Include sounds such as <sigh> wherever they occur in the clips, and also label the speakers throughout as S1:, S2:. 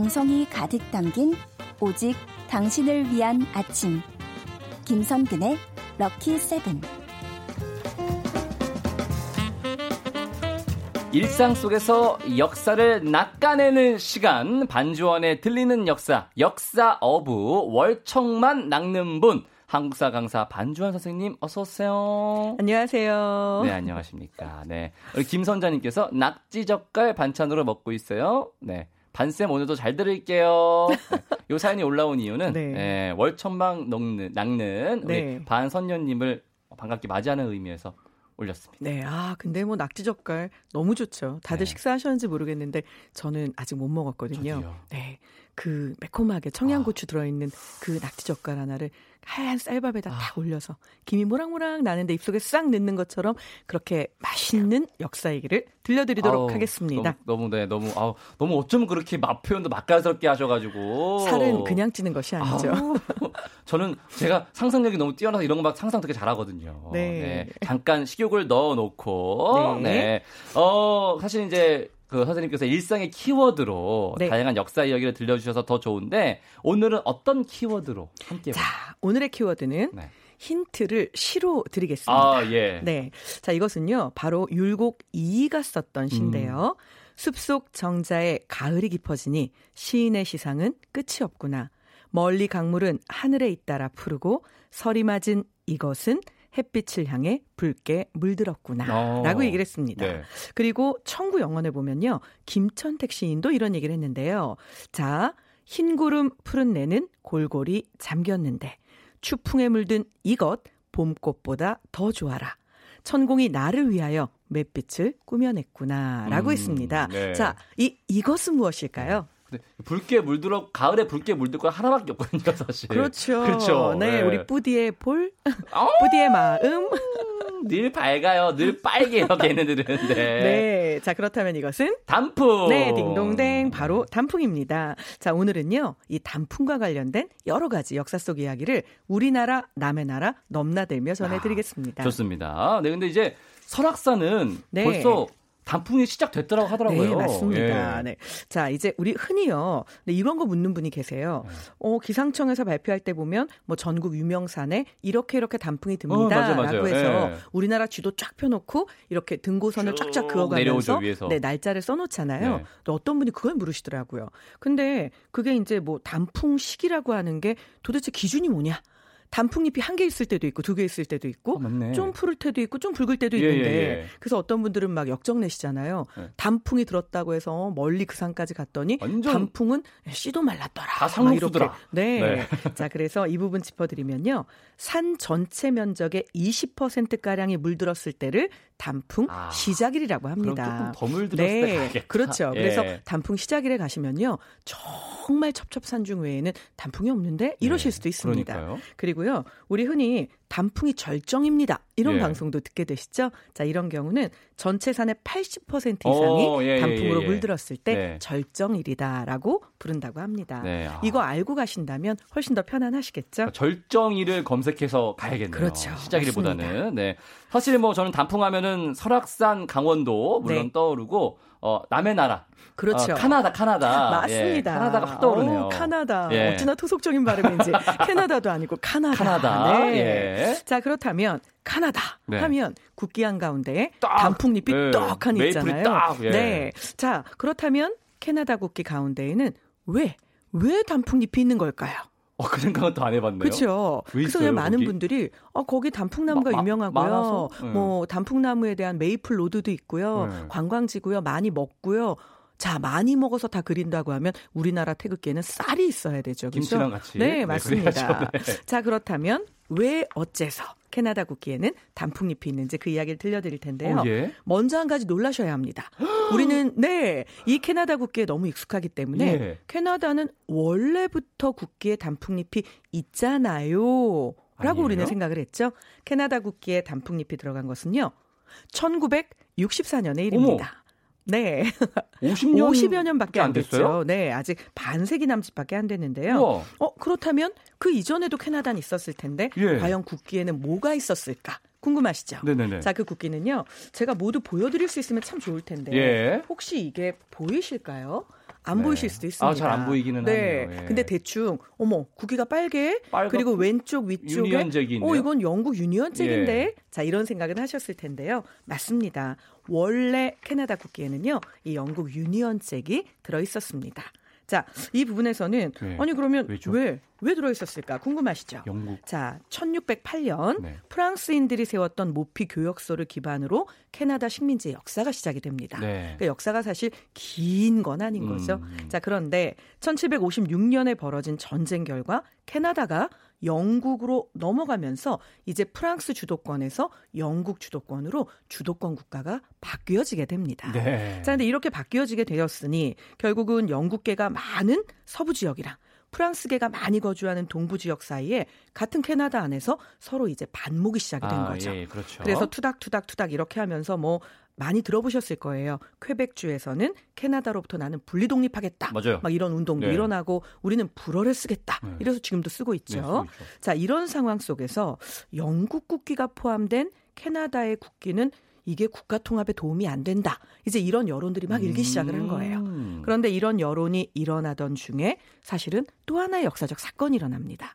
S1: 정성이 가득 담긴 오직 당신을 위한 아침. 김선근의 럭키 세븐.
S2: 일상 속에서 역사를 낚아내는 시간 반주원의 들리는 역사 역사 어부 월청만 낚는 분 한국사 강사 반주환 선생님 어서 오세요.
S3: 안녕하세요.
S2: 네, 안녕하십니까. 네. 우리 김선자님께서 낙지젓갈 반찬으로 먹고 있어요. 네. 반쌤 오늘도 잘 들을게요. <laughs> 네. 요 사연이 올라온 이유는 네. 네, 월천방 낚는, 낚는 우리 네. 반선녀님을 반갑게 맞이하는 의미에서 올렸습니다.
S3: 네, 아 근데 뭐 낙지 젓갈 너무 좋죠. 다들 네. 식사하셨는지 모르겠는데 저는 아직 못 먹었거든요.
S2: 저도요.
S3: 네, 그 매콤하게 청양고추 아. 들어있는 그 낙지 젓갈 하나를 하얀 쌀밥에다 아. 딱 올려서 김이 모락모락 나는데 입속에 싹 넣는 것처럼 그렇게 맛있는 역사 얘기를 들려드리도록 아우, 하겠습니다.
S2: 너무, 너무 네 너무 아우 너무 어쩜 그렇게 맛 표현도 맛깔스럽게 하셔가지고
S3: 살은 그냥 찌는 것이 아니죠. 아우, <laughs>
S2: 저는 제가 상상력이 너무 뛰어나서 이런 거 막 상상 되게 잘하거든요. 네. 네. 잠깐 식욕을 넣어놓고 네. 네. 어 사실 이제 그 선생님께서 일상의 키워드로 네. 다양한 역사 이야기를 들려주셔서 더 좋은데 오늘은 어떤 키워드로 함께
S3: 자 오늘의 키워드는 네. 힌트를 시로 드리겠습니다.
S2: 아, 예.
S3: 네. 자, 이것은요, 바로 율곡 이이가 썼던 시인데요. 음. 숲속 정자에 가을이 깊어지니 시인의 시상은 끝이 없구나. 멀리 강물은 하늘에 잇따라 푸르고 설이 맞은 이것은 햇빛을 향해 붉게 물들었구나. 어. 라고 얘기를 했습니다. 네. 그리고 청구 영원에 보면요. 김천택 시인도 이런 얘기를 했는데요. 자, 흰 구름 푸른 내는 골골이 잠겼는데 추풍에 물든 이것 봄꽃보다 더 좋아라. 천공이 나를 위하여 맷빛을 꾸며냈구나. 라고 음, 했습니다. 네. 자, 이, 이것은 무엇일까요?
S2: 붉게 물들어 가을에 붉게 물들 거 하나밖에 없거든요, 사실.
S3: 그렇죠. 그렇죠. 네, 네. 우리 뿌디의 볼, <laughs> 뿌디의 마음. <laughs>
S2: 늘 밝아요. 늘 빨개요, 걔네들은. 네.
S3: 네. 자, 그렇다면 이것은?
S2: 단풍!
S3: 네, 딩동댕. 바로 단풍입니다. 자, 오늘은요, 이 단풍과 관련된 여러 가지 역사 속 이야기를 우리나라, 남의 나라 넘나들며 전해드리겠습니다.
S2: 아, 좋습니다. 네, 근데 이제 설악산은 네. 벌써 단풍이 시작됐더라고 하더라고요.
S3: 네, 맞습니다. 예. 네. 자, 이제 우리 흔히요. 네, 이런 거 묻는 분이 계세요. 네. 어, 기상청에서 발표할 때 보면 뭐 전국 유명산에 이렇게 이렇게 단풍이 듭니다. 어. 라고 해서 예. 우리나라 쥐도 쫙 펴놓고 이렇게 등고선을 쫙쫙 그어가면서 네, 날짜를 써놓잖아요. 네. 또 어떤 분이 그걸 물으시더라고요. 근데 그게 이제 뭐 단풍 시기라고 하는 게 도대체 기준이 뭐냐? 단풍잎이 한 개 있을 때도 있고 두 개 있을 때도 있고 아, 좀 푸를 때도 있고 좀 붉을 때도 예, 있는데 예, 예. 그래서 어떤 분들은 막 역정내시잖아요. 네. 단풍이 들었다고 해서 멀리 그 산까지 갔더니 단풍은 씨도 말랐더라.
S2: 다 상록수더라.
S3: 네. 네. <laughs> 자 그래서 이 부분 짚어드리면요. 산 전체 면적의 20% 가량이 물들었을 때를 단풍 아, 시작일이라고 합니다.
S2: 조금 더 물들었을 네,
S3: 때 그렇죠. 예. 그래서 단풍 시작일에 가시면요. 정말 첩첩산중 외에는 단풍이 없는데 이러실 네, 수도 있습니다. 그러니까요. 그리고 요. 우리 흔히 단풍이 절정입니다. 이런 예. 방송도 듣게 되시죠? 자, 이런 경우는 전체 산의 80% 이상이 오, 예, 예, 단풍으로 예, 예, 물들었을 때 네. 절정일이다라고 부른다고 합니다. 네, 아. 이거 알고 가신다면 훨씬 더 편안하시겠죠? 그러니까
S2: 절정일을 검색해서 가야겠네요.
S3: 그렇죠.
S2: 시작일보다는. 네. 사실 뭐 저는 단풍하면은 설악산, 강원도 물론 네. 떠오르고 어, 남의 나라.
S3: 그렇죠.
S2: 어, 카나다, 카나다.
S3: 맞습니다.
S2: 예, 카나다가 확 떠오르네요. 오,
S3: 카나다. 예. 어찌나 토속적인 발음인지. <laughs> 캐나다도 아니고 카나다.
S2: 카나다. 네. 예.
S3: 자, 그렇다면 카나다 네. 하면 국기 한 가운데 단풍잎이 네. 떡하니 있잖아요. 딱, 예. 네. 자, 그렇다면 캐나다 국기 가운데에는 왜, 왜 단풍잎이 있는 걸까요?
S2: 어, 그 생각은 또 안 해봤네요.
S3: 그렇죠. 그래서 그냥 많은 거기? 분들이 어, 거기 단풍나무가 마, 유명하고요. 마, 네. 뭐 단풍나무에 대한 메이플 로드도 있고요. 네. 관광지고요. 많이 먹고요. 자, 많이 먹어서 다 그린다고 하면 우리나라 태극기에는 쌀이 있어야 되죠.
S2: 그렇죠? 김치랑 같이.
S3: 네, 네 맞습니다. 네, 자, 그렇다면 왜 어째서 캐나다 국기에는 단풍잎이 있는지 그 이야기를 들려드릴 텐데요. 어, 예? 먼저 한 가지 놀라셔야 합니다. <gasps> 우리는 네, 이 캐나다 국기에 너무 익숙하기 때문에 예. 캐나다는 원래부터 국기에 단풍잎이 있잖아요. 라고 우리는 생각을 했죠. 캐나다 국기에 단풍잎이 들어간 것은요. 1964년의 일입니다. 네.
S2: 50년
S3: 50여 <laughs> 년밖에 안 됐죠. 네, 아직 반세기 남짓밖에 안 됐는데요. 우와. 어, 그렇다면 그 이전에도 캐나다는 있었을 텐데 예. 과연 국기에는 뭐가 있었을까? 궁금하시죠?
S2: 네네네.
S3: 자, 그 국기는요. 제가 모두 보여드릴 수 있으면 참 좋을 텐데 예. 혹시 이게 보이실까요? 안 네. 보이실 수도 있습니다. 아,
S2: 잘 안 보이기는
S3: 네.
S2: 하네요.
S3: 예. 근데 대충 어머 국기가 빨개 그리고 왼쪽 위쪽에
S2: 유니언잭이
S3: 어 이건 영국 유니언잭인데 예. 자 이런 생각은 하셨을 텐데요. 맞습니다. 원래 캐나다 국기에는요 이 영국 유니언잭이 들어 있었습니다. 자, 이 부분에서는 네. 아니 그러면 왜죠? 왜? 왜 들어있었을까 궁금하시죠?
S2: 영국.
S3: 자, 1608년 네. 프랑스인들이 세웠던 모피 교역소를 기반으로 캐나다 식민지의 역사가 시작이 됩니다. 네. 그러니까 역사가 사실 긴 건 아닌 거죠. 음. 자, 그런데 1756년에 벌어진 전쟁 결과 캐나다가 영국으로 넘어가면서 이제 프랑스 주도권에서 영국 주도권으로 주도권 국가가 바뀌어지게 됩니다. 네. 자, 근데 이렇게 바뀌어지게 되었으니 결국은 영국계가 많은 서부 지역이랑 프랑스계가 많이 거주하는 동부 지역 사이에 같은 캐나다 안에서 서로 이제 반목이 시작이 된
S2: 아,
S3: 거죠.
S2: 예, 그렇죠.
S3: 그래서 투닥투닥투닥 이렇게 하면서 뭐 많이 들어보셨을 거예요. 퀘벡주에서는 캐나다로부터 나는 분리 독립하겠다.
S2: 맞아요.
S3: 막 이런 운동도 네. 일어나고 우리는 불어를 쓰겠다. 네. 이래서 지금도 쓰고 있죠. 네, 자, 이런 상황 속에서 영국 국기가 포함된 캐나다의 국기는 이게 국가 통합에 도움이 안 된다. 이제 이런 여론들이 막 일기 시작을 한 거예요. 음. 그런데 이런 여론이 일어나던 중에 사실은 또 하나의 역사적 사건이 일어납니다.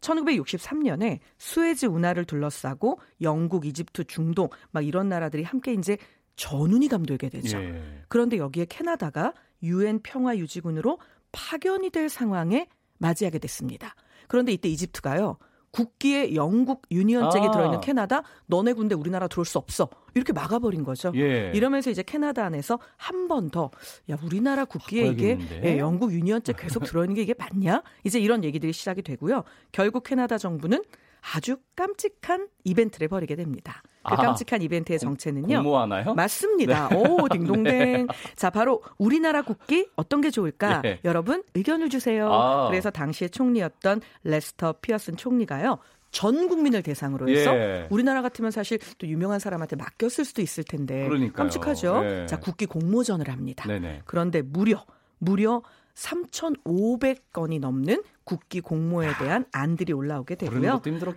S3: 1963년에 수에즈 운하를 둘러싸고 영국, 이집트, 중동 막 이런 나라들이 함께 이제 전운이 감돌게 되죠. 예. 그런데 여기에 캐나다가 유엔 평화 유지군으로 파견이 될 상황에 맞이하게 됐습니다. 그런데 이때 이집트가요. 국기에 영국 유니언잭이 아. 들어있는 캐나다 너네 군대 우리나라 들어올 수 없어 이렇게 막아버린 거죠. 예. 이러면서 이제 캐나다 안에서 한 번 더 야 우리나라 국기에 이게 예, 영국 유니언잭 계속 들어있는 게 이게 맞냐? 이제 이런 얘기들이 시작이 되고요. 결국 캐나다 정부는 아주 깜찍한 이벤트를 벌이게 됩니다. 그 깜찍한 이벤트의 정체는요.
S2: 공모하나요?
S3: 맞습니다. 네. 오, <laughs> 딩동댕. 자, 바로 우리나라 국기 어떤 게 좋을까? 네. 여러분 의견을 주세요. 아. 그래서 당시의 총리였던 레스터 피어슨 총리가요. 전 국민을 대상으로 해서 예. 우리나라 같으면 사실 또 유명한 사람한테 맡겼을 수도 있을 텐데 그러니까요. 깜찍하죠. 예. 자, 국기 공모전을 합니다. 네네. 그런데 무려 무려 3,500건이 넘는 국기 공모에 대한 안들이 올라오게 되고요.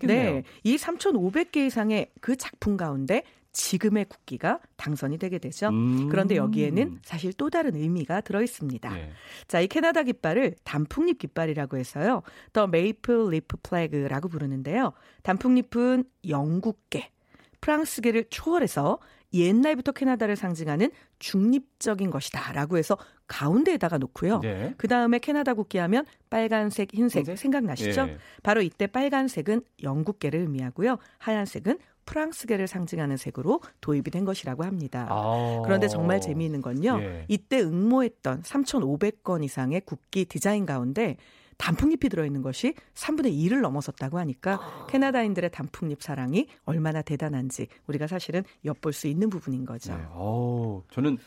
S2: 네.
S3: 이 3,500개 이상의 그 작품 가운데 지금의 국기가 당선이 되게 되죠. 음. 그런데 여기에는 사실 또 다른 의미가 들어 있습니다. 네. 자, 이 캐나다 깃발을 단풍잎 깃발이라고 해서요. The Maple Leaf Flag라고 부르는데요. 단풍잎은 영국계, 프랑스계를 초월해서 옛날부터 캐나다를 상징하는 중립적인 것이다라고 해서 가운데에다가 놓고요. 네. 그 다음에 캐나다 국기 하면 빨간색, 흰색 흰색? 생각나시죠? 네. 바로 이때 빨간색은 영국계를 의미하고요. 하얀색은 프랑스계를 상징하는 색으로 도입이 된 것이라고 합니다. 아~ 그런데 정말 재미있는 건요. 예. 이때 응모했던 3,500건 이상의 국기 디자인 가운데 단풍잎이 들어있는 것이 3분의 2를 넘어섰다고 하니까 캐나다인들의 단풍잎 사랑이 얼마나 대단한지 우리가 사실은 엿볼 수 있는 부분인 거죠. 네.
S2: 오, 저는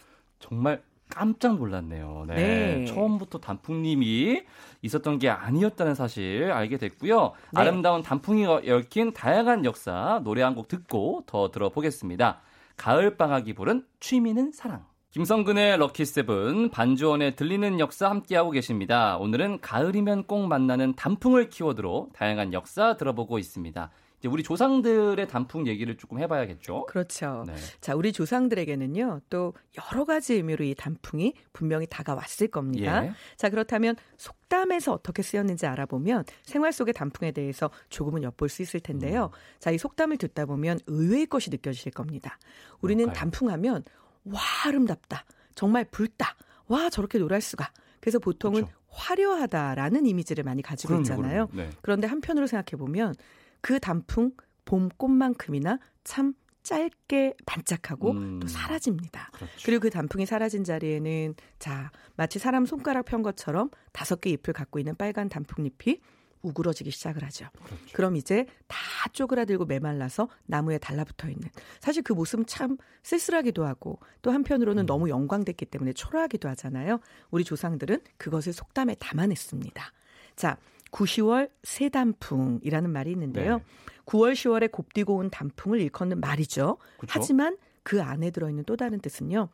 S2: 정말 깜짝 놀랐네요. 네. 네. 처음부터 단풍님이 있었던 게 아니었다는 사실 알게 됐고요. 네. 아름다운 단풍이 얽힌 다양한 역사 노래 한 곡 듣고 더 들어보겠습니다. 가을방학이 부른 취미는 사랑. 김성근의 럭키세븐 반주원의 들리는 역사 함께하고 계십니다. 오늘은 가을이면 꼭 만나는 단풍을 키워드로 다양한 역사 들어보고 있습니다. 이제 우리 조상들의 단풍 얘기를 조금 해봐야겠죠.
S3: 그렇죠. 네. 자, 우리 조상들에게는요, 또 여러 가지 의미로 이 단풍이 분명히 다가왔을 겁니다. 예. 자, 그렇다면 속담에서 어떻게 쓰였는지 알아보면 생활 속의 단풍에 대해서 조금은 엿볼 수 있을 텐데요. 음. 자, 이 속담을 듣다 보면 의외의 것이 느껴지실 겁니다. 우리는? 단풍하면 와, 아름답다. 정말 붉다. 와, 저렇게 노랄 수가. 그래서 보통은 그렇죠. 화려하다라는 이미지를 많이 가지고 그럼요, 있잖아요. 네. 그런데 한편으로 생각해 보면 그 단풍 봄꽃만큼이나 참 짧게 반짝하고 음. 또 사라집니다. 그렇죠. 그리고 그 단풍이 사라진 자리에는 자 마치 사람 손가락 편 것처럼 다섯 개 잎을 갖고 있는 빨간 단풍잎이 우그러지기 시작을 하죠. 그렇죠. 그럼 이제 다 쪼그라들고 메말라서 나무에 달라붙어 있는. 사실 그 모습은 참 쓸쓸하기도 하고 또 한편으로는 음. 너무 영광됐기 때문에 초라하기도 하잖아요. 우리 조상들은 그것을 속담에 담아냈습니다. 자, 9, 10월 새 단풍이라는 말이 있는데요. 네. 9월, 10월에 곱디고 온 단풍을 일컫는 말이죠. 그쵸? 하지만 그 안에 들어있는 또 다른 뜻은요.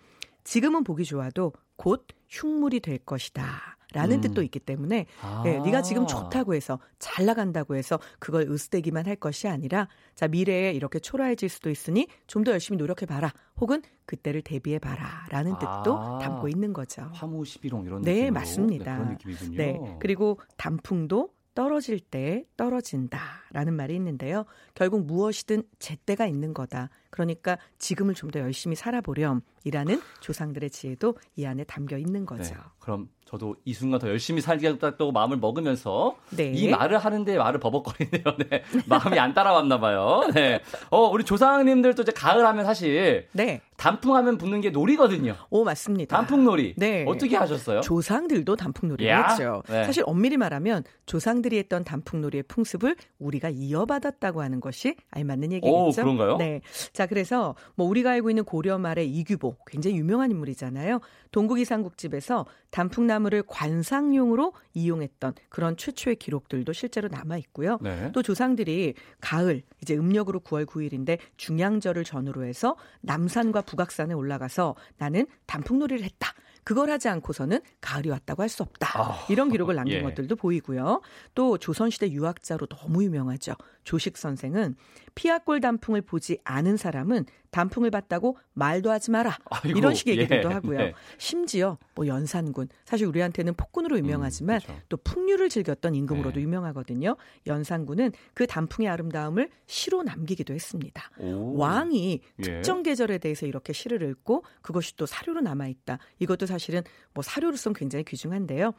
S3: 지금은 보기 좋아도 곧 흉물이 될 것이다. 라는 음. 뜻도 있기 때문에 아. 네, 네가 지금 좋다고 해서 잘 나간다고 해서 그걸 으스대기만 할 것이 아니라 자 미래에 이렇게 초라해질 수도 있으니 좀 더 열심히 노력해 봐라. 혹은 그때를 대비해 봐라라는 뜻도 아. 담고 있는 거죠.
S2: 화무 시비롱 이런
S3: 네, 느낌으로. 맞습니다. 네, 그런 느낌이군요. 네. 그리고 단풍도 떨어질 때 떨어진다라는 말이 있는데요. 결국 무엇이든 제때가 있는 거다. 그러니까 지금을 좀 더 열심히 살아보렴이라는 조상들의 지혜도 이 안에 담겨 있는 거죠. 네,
S2: 그럼 저도 이 순간 더 열심히 살겠다고 마음을 먹으면서 네. 이 말을 하는데 말을 버벅거리네요. <laughs> 네. 마음이 안 따라왔나 봐요. 네. 어, 우리 조상님들도 이제 가을 하면 사실 네. 단풍하면 붙는 게 놀이거든요.
S3: 오, 맞습니다.
S2: 단풍놀이. 네. 어떻게 하셨어요?
S3: 조상들도 단풍놀이를 야? 했죠. 네. 사실 엄밀히 말하면 조상들이 했던 단풍놀이의 풍습을 우리가 이어받았다고 하는 것이 알맞는 얘기겠죠. 오,
S2: 그런가요?
S3: 네. 자, 그래서 뭐 우리가 알고 있는 고려 말의 이규보 굉장히 유명한 인물이잖아요. 동국이 삼국집에서 단풍나무 를 관상용으로 이용했던 그런 최초의 기록들도 실제로 남아 있고요. 네. 또 조상들이 가을 이제 음력으로 9월 9일인데 중양절을 전후로 해서 남산과 북악산에 올라가서 나는 단풍놀이를 했다. 그걸 하지 않고서는 가을이 왔다고 할 수 없다. 아, 이런 기록을 남긴 예. 것들도 보이고요. 또 조선시대 유학자로 너무 유명하죠. 조식 선생은 피아골 단풍을 보지 않은 사람은 단풍을 봤다고 말도 하지 마라. 아이고, 이런 식의 예, 얘기들도 예, 하고요. 네. 심지어 뭐 연산군 사실 우리한테는 폭군으로 음, 유명하지만 음, 그렇죠. 또 풍류를 즐겼던 임금으로도 네. 유명하거든요. 연산군은 그 단풍의 아름다움을 시로 남기기도 했습니다. 오. 왕이 예. 특정 계절에 대해서 이렇게 시를 읽고 그것이 또 사료로 남아 있다. 이것도 사실은 뭐 사료로서는 굉장히 귀중한데요.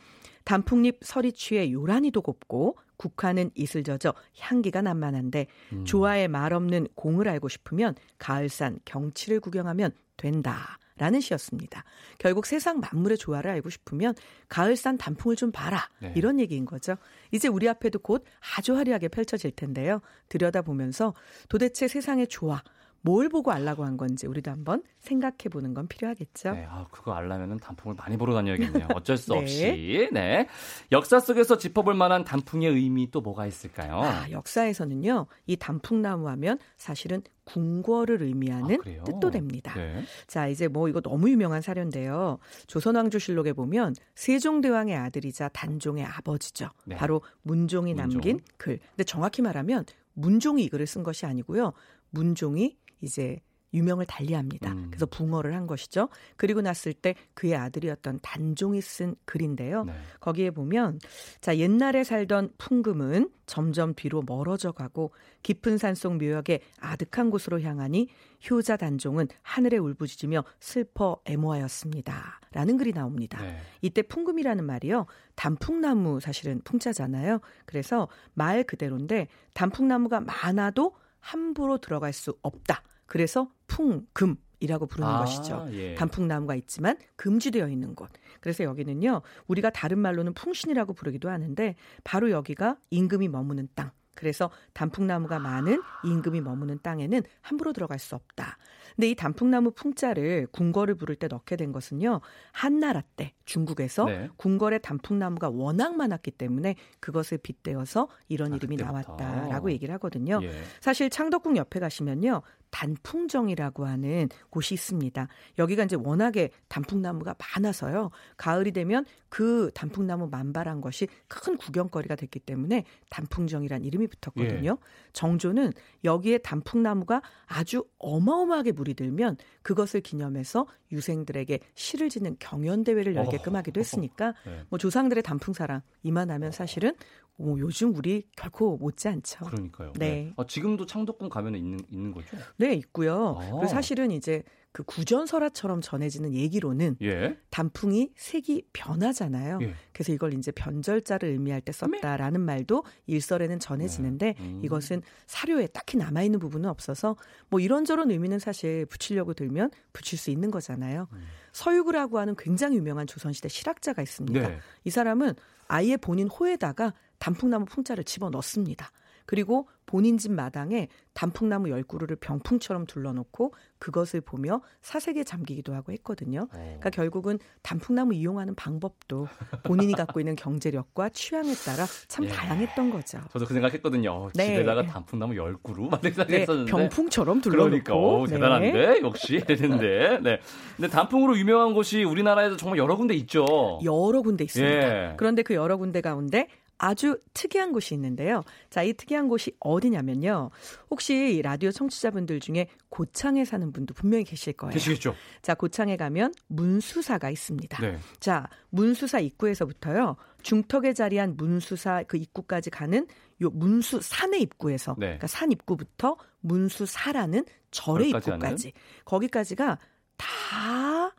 S3: 단풍잎 서리 취해 요란히도 곱고 국화는 이슬 젖어 향기가 난만한데 음. 조화의 말 없는 공을 알고 싶으면 가을산 경치를 구경하면 된다. 라는 시였습니다. 결국 세상 만물의 조화를 알고 싶으면 가을산 단풍을 좀 봐라. 네. 이런 얘기인 거죠. 이제 우리 앞에도 곧 아주 화려하게 펼쳐질 텐데요. 들여다보면서 도대체 세상의 조화, 뭘 보고 알라고 한 건지 우리도 한번 생각해 보는 건 필요하겠죠.
S2: 네, 아, 그거 알라면은 단풍을 많이 보러 다녀야겠네요. 어쩔 수 <laughs> 네. 없이. 네. 역사 속에서 짚어볼 만한 단풍의 의미 또 뭐가 있을까요?
S3: 아, 역사에서는요, 이 단풍나무 하면 사실은 궁궐을 의미하는 아, 뜻도 됩니다. 네. 자, 이제 뭐 이거 너무 유명한 사례인데요. 조선왕조실록에 보면 세종대왕의 아들이자 단종의 아버지죠. 네. 바로 문종이 문종. 남긴 글. 근데 정확히 말하면 문종이 이 글을 쓴 것이 아니고요. 문종이 이제 유명을 달리합니다. 음. 그래서 붕어를 한 것이죠. 그리고 났을 때 그의 아들이었던 단종이 쓴 글인데요. 네. 거기에 보면 자 옛날에 살던 풍금은 점점 뒤로 멀어져 가고 깊은 산속 묘역의 아득한 곳으로 향하니 효자 단종은 하늘에 울부짖으며 슬퍼 애모하였습니다. 라는 글이 나옵니다. 네. 이때 풍금이라는 말이요. 단풍나무 사실은 풍자잖아요. 그래서 말 그대로인데 단풍나무가 많아도 함부로 들어갈 수 없다. 그래서 풍금 이라고 부르는 아, 것이죠. 예. 단풍나무가 있지만 금지되어 있는 곳. 그래서 여기는요, 우리가 다른 말로는 풍신이라고 부르기도 하는데, 바로 여기가 임금이 머무는 땅. 그래서 단풍나무가 많은 임금이 머무는 땅에는 함부로 들어갈 수 없다. 근데 이 단풍나무 풍자를 궁궐을 부를 때 넣게 된 것은요. 한나라 때 중국에서 네. 궁궐에 단풍나무가 워낙 많았기 때문에 그것을 빗대어서 이런 아, 이름이 그때부터. 나왔다라고 얘기를 하거든요. 예. 사실 창덕궁 옆에 가시면요. 단풍정이라고 하는 곳이 있습니다. 여기가 이제 워낙에 단풍나무가 많아서요. 가을이 되면 그 단풍나무 만발한 것이 큰 구경거리가 됐기 때문에 단풍정이란 이름이 붙었거든요. 예. 정조는 여기에 단풍나무가 아주 어마어마하게 물이 들면 그것을 기념해서 유생들에게 시를 짓는 경연 대회를 열게끔 하기도 했으니까 네. 뭐 조상들의 단풍 사랑 이만하면 사실은 뭐 요즘 우리 결코 못지 않죠.
S2: 그러니까요. 네. 네. 아, 지금도 창덕궁 가면 있는 있는 거죠?
S3: 네, 있고요. 아. 그리고 사실은 이제 그 구전설화처럼 전해지는 얘기로는 예? 단풍이 색이 변하잖아요. 예. 그래서 이걸 이제 변절자를 의미할 때 썼다라는 말도 일설에는 전해지는데 네. 음. 이것은 사료에 딱히 남아 있는 부분은 없어서 뭐 이런저런 의미는 사실 붙이려고 들면 붙일 수 있는 거잖아요. 음. 서유구라고 하는 굉장히 유명한 조선시대 실학자가 있습니다. 네. 이 사람은 아예 본인 호에다가 단풍나무 풍자를 집어 넣습니다. 그리고 본인 집 마당에 단풍나무 열 그루를 병풍처럼 둘러놓고 그것을 보며 사색에 잠기기도 하고 했거든요. 어. 그러니까 결국은 단풍나무 이용하는 방법도 본인이 갖고 있는 경제력과 취향에 따라 참 예. 다양했던 거죠.
S2: 저도 그 생각했거든요. 어, 네. 집에다가 단풍나무 열 그루 막 생각했었는데
S3: 네, 병풍처럼 둘러놓고
S2: 그러니까 오, 네. 대단한데 역시 <laughs> 했는데 네. 근데 단풍으로 유명한 곳이 우리나라에도 정말 여러 군데 있죠.
S3: 여러 군데 있습니다. 예. 그런데 그 여러 군데 가운데 아주 특이한 곳이 있는데요. 자, 이 특이한 곳이 어디냐면요. 혹시 라디오 청취자분들 중에 고창에 사는 분도 분명히 계실 거예요.
S2: 계시겠죠.
S3: 자, 고창에 가면 문수사가 있습니다. 네. 자, 문수사 입구에서부터요. 중턱에 자리한 문수사 그 입구까지 가는 요 문수 산의 입구에서 네. 그러니까 산 입구부터 문수사라는 절의 입구까지 하는? 거기까지가 다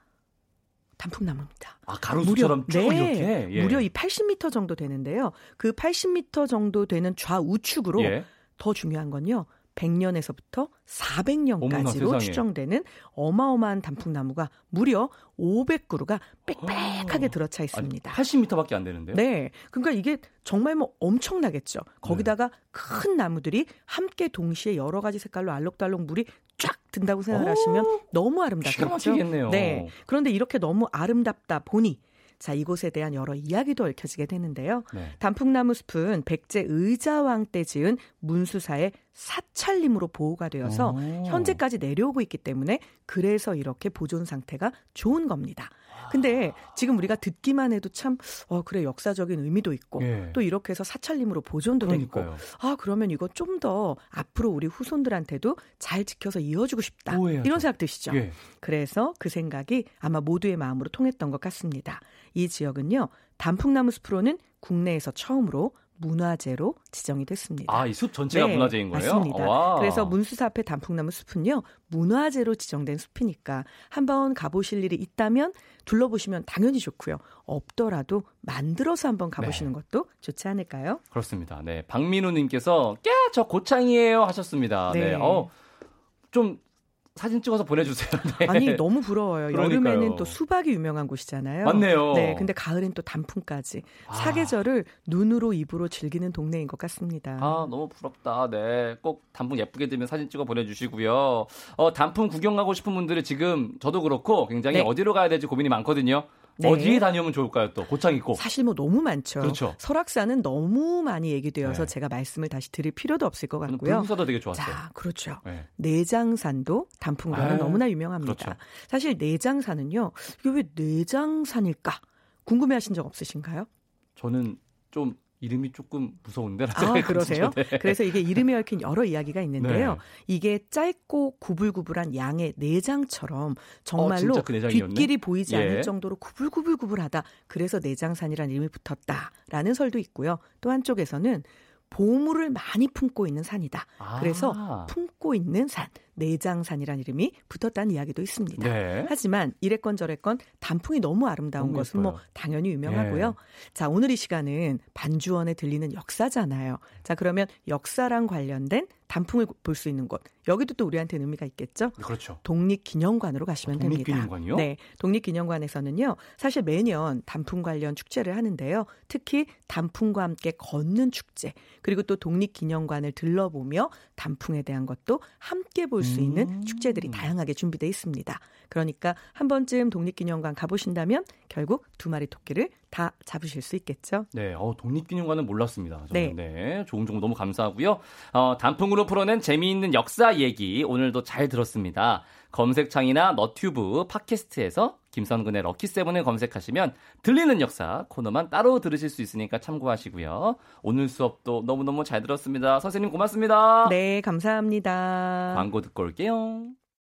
S3: 단풍나무입니다.
S2: 아, 가로수처럼 무려, 쭉 네, 이렇게?
S3: 예. 무려 이 80m 정도 되는데요. 그 80m 정도 되는 좌우측으로 예. 더 중요한 건요. 100년에서부터 400년까지로 어머나, 추정되는 어마어마한 단풍나무가 무려 500그루가 빽빽하게 들어차 있습니다.
S2: 아니, 80m밖에 안 되는데요?
S3: 네. 그러니까 이게 정말 뭐 엄청나겠죠. 거기다가 네. 큰 나무들이 함께 동시에 여러 가지 색깔로 알록달록 물이 쫙 든다고 생각하시면 너무 아름답겠죠. 네. 그런데 이렇게 너무 아름답다 보니 자, 이곳에 대한 여러 이야기도 얽혀지게 되는데요. 네. 단풍나무 숲은 백제 의자왕 때 지은 문수사의 사찰림으로 보호가 되어서 오. 현재까지 내려오고 있기 때문에 그래서 이렇게 보존 상태가 좋은 겁니다. 근데 지금 우리가 듣기만 해도 참, 어, 그래, 역사적인 의미도 있고, 예. 또 이렇게 해서 사찰림으로 보존도 그러니까요. 됐고, 아, 그러면 이거 좀 더 앞으로 우리 후손들한테도 잘 지켜서 이어주고 싶다. 오해하죠. 이런 생각 드시죠? 예. 그래서 그 생각이 아마 모두의 마음으로 통했던 것 같습니다. 이 지역은요, 단풍나무 숲으로는 국내에서 처음으로 문화재로 지정이 됐습니다.
S2: 아, 이 숲 전체가 네, 문화재인 거예요?
S3: 맞습니다. 와. 그래서 문수사 앞에 단풍나무 숲은요, 문화재로 지정된 숲이니까 한번 가보실 일이 있다면 둘러보시면 당연히 좋고요. 없더라도 만들어서 한번 가보시는 네. 것도 좋지 않을까요?
S2: 그렇습니다. 네. 박민우님께서, 야, 저 고창이에요 하셨습니다. 네. 네. 어, 좀 사진 찍어서 보내주세요. <laughs>
S3: 네. 아니 너무 부러워요. 그러니까요. 여름에는 또 수박이 유명한 곳이잖아요.
S2: 맞네요.
S3: 네, 근데 가을엔 또 단풍까지 아. 사계절을 눈으로 입으로 즐기는 동네인 것 같습니다.
S2: 아 너무 부럽다. 네, 꼭 단풍 예쁘게 되면 사진 찍어 보내주시고요. 어 단풍 구경 가고 싶은 분들이 지금 저도 그렇고 굉장히 네. 어디로 가야 될지 고민이 많거든요. 네. 어디에 다녀오면 좋을까요? 또 고창 있고.
S3: 사실 뭐 너무 많죠. 그렇죠. 설악산은 너무 많이 얘기되어서 네. 제가 말씀을 다시 드릴 필요도 없을 것 같고요.
S2: 불구사도 되게 좋았어요.
S3: 자, 그렇죠. 네. 내장산도 단풍으로는 아, 너무나 유명합니다. 그렇죠. 사실 내장산은요. 이게 왜 내장산일까? 궁금해하신 적 없으신가요?
S2: 저는 좀 이름이 조금 무서운데.
S3: 아, 그러세요? <laughs> 네. 그래서 이게 이름에 얽힌 여러 이야기가 있는데요. 네. 이게 짧고 구불구불한 양의 내장처럼 정말로 어, 그 뒷길이 보이지 예. 않을 정도로 구불구불구불하다. 그래서 내장산이라는 이름이 붙었다라는 설도 있고요. 또 한쪽에서는 보물을 많이 품고 있는 산이다. 아. 그래서 품고 있는 산, 내장산이라는 이름이 붙었다는 이야기도 있습니다. 네. 하지만 이래건 저래건 단풍이 너무 아름다운 너무 것은 뭐 당연히 유명하고요. 네. 자, 오늘 이 시간은 반주원에 들리는 역사잖아요. 자, 그러면 역사랑 관련된 단풍을 볼 수 있는 곳. 여기도 또 우리한테는 의미가 있겠죠?
S2: 그렇죠.
S3: 독립기념관으로 가시면
S2: 아, 독립기념관이요?
S3: 됩니다. 네. 독립기념관에서는요. 사실 매년 단풍 관련 축제를 하는데요. 특히 단풍과 함께 걷는 축제, 그리고 또 독립기념관을 들러보며 단풍에 대한 것도 함께 볼수 있는 음. 축제들이 다양하게 준비되어 있습니다. 그러니까 한 번쯤 독립기념관 가보신다면 결국 두 마리 토끼를 다 잡으실 수 있겠죠.
S2: 네, 어, 독립기념관은 몰랐습니다. 저는. 네. 네, 좋은 정보 너무 감사하고요. 어, 단풍으로 풀어낸 재미있는 역사 얘기 오늘도 잘 들었습니다. 검색창이나 너튜브, 팟캐스트에서 김선근의 럭키세븐을 검색하시면 들리는 역사 코너만 따로 들으실 수 있으니까 참고하시고요. 오늘 수업도 너무너무 잘 들었습니다. 선생님 고맙습니다.
S3: 네, 감사합니다.
S2: 광고 듣고 올게요.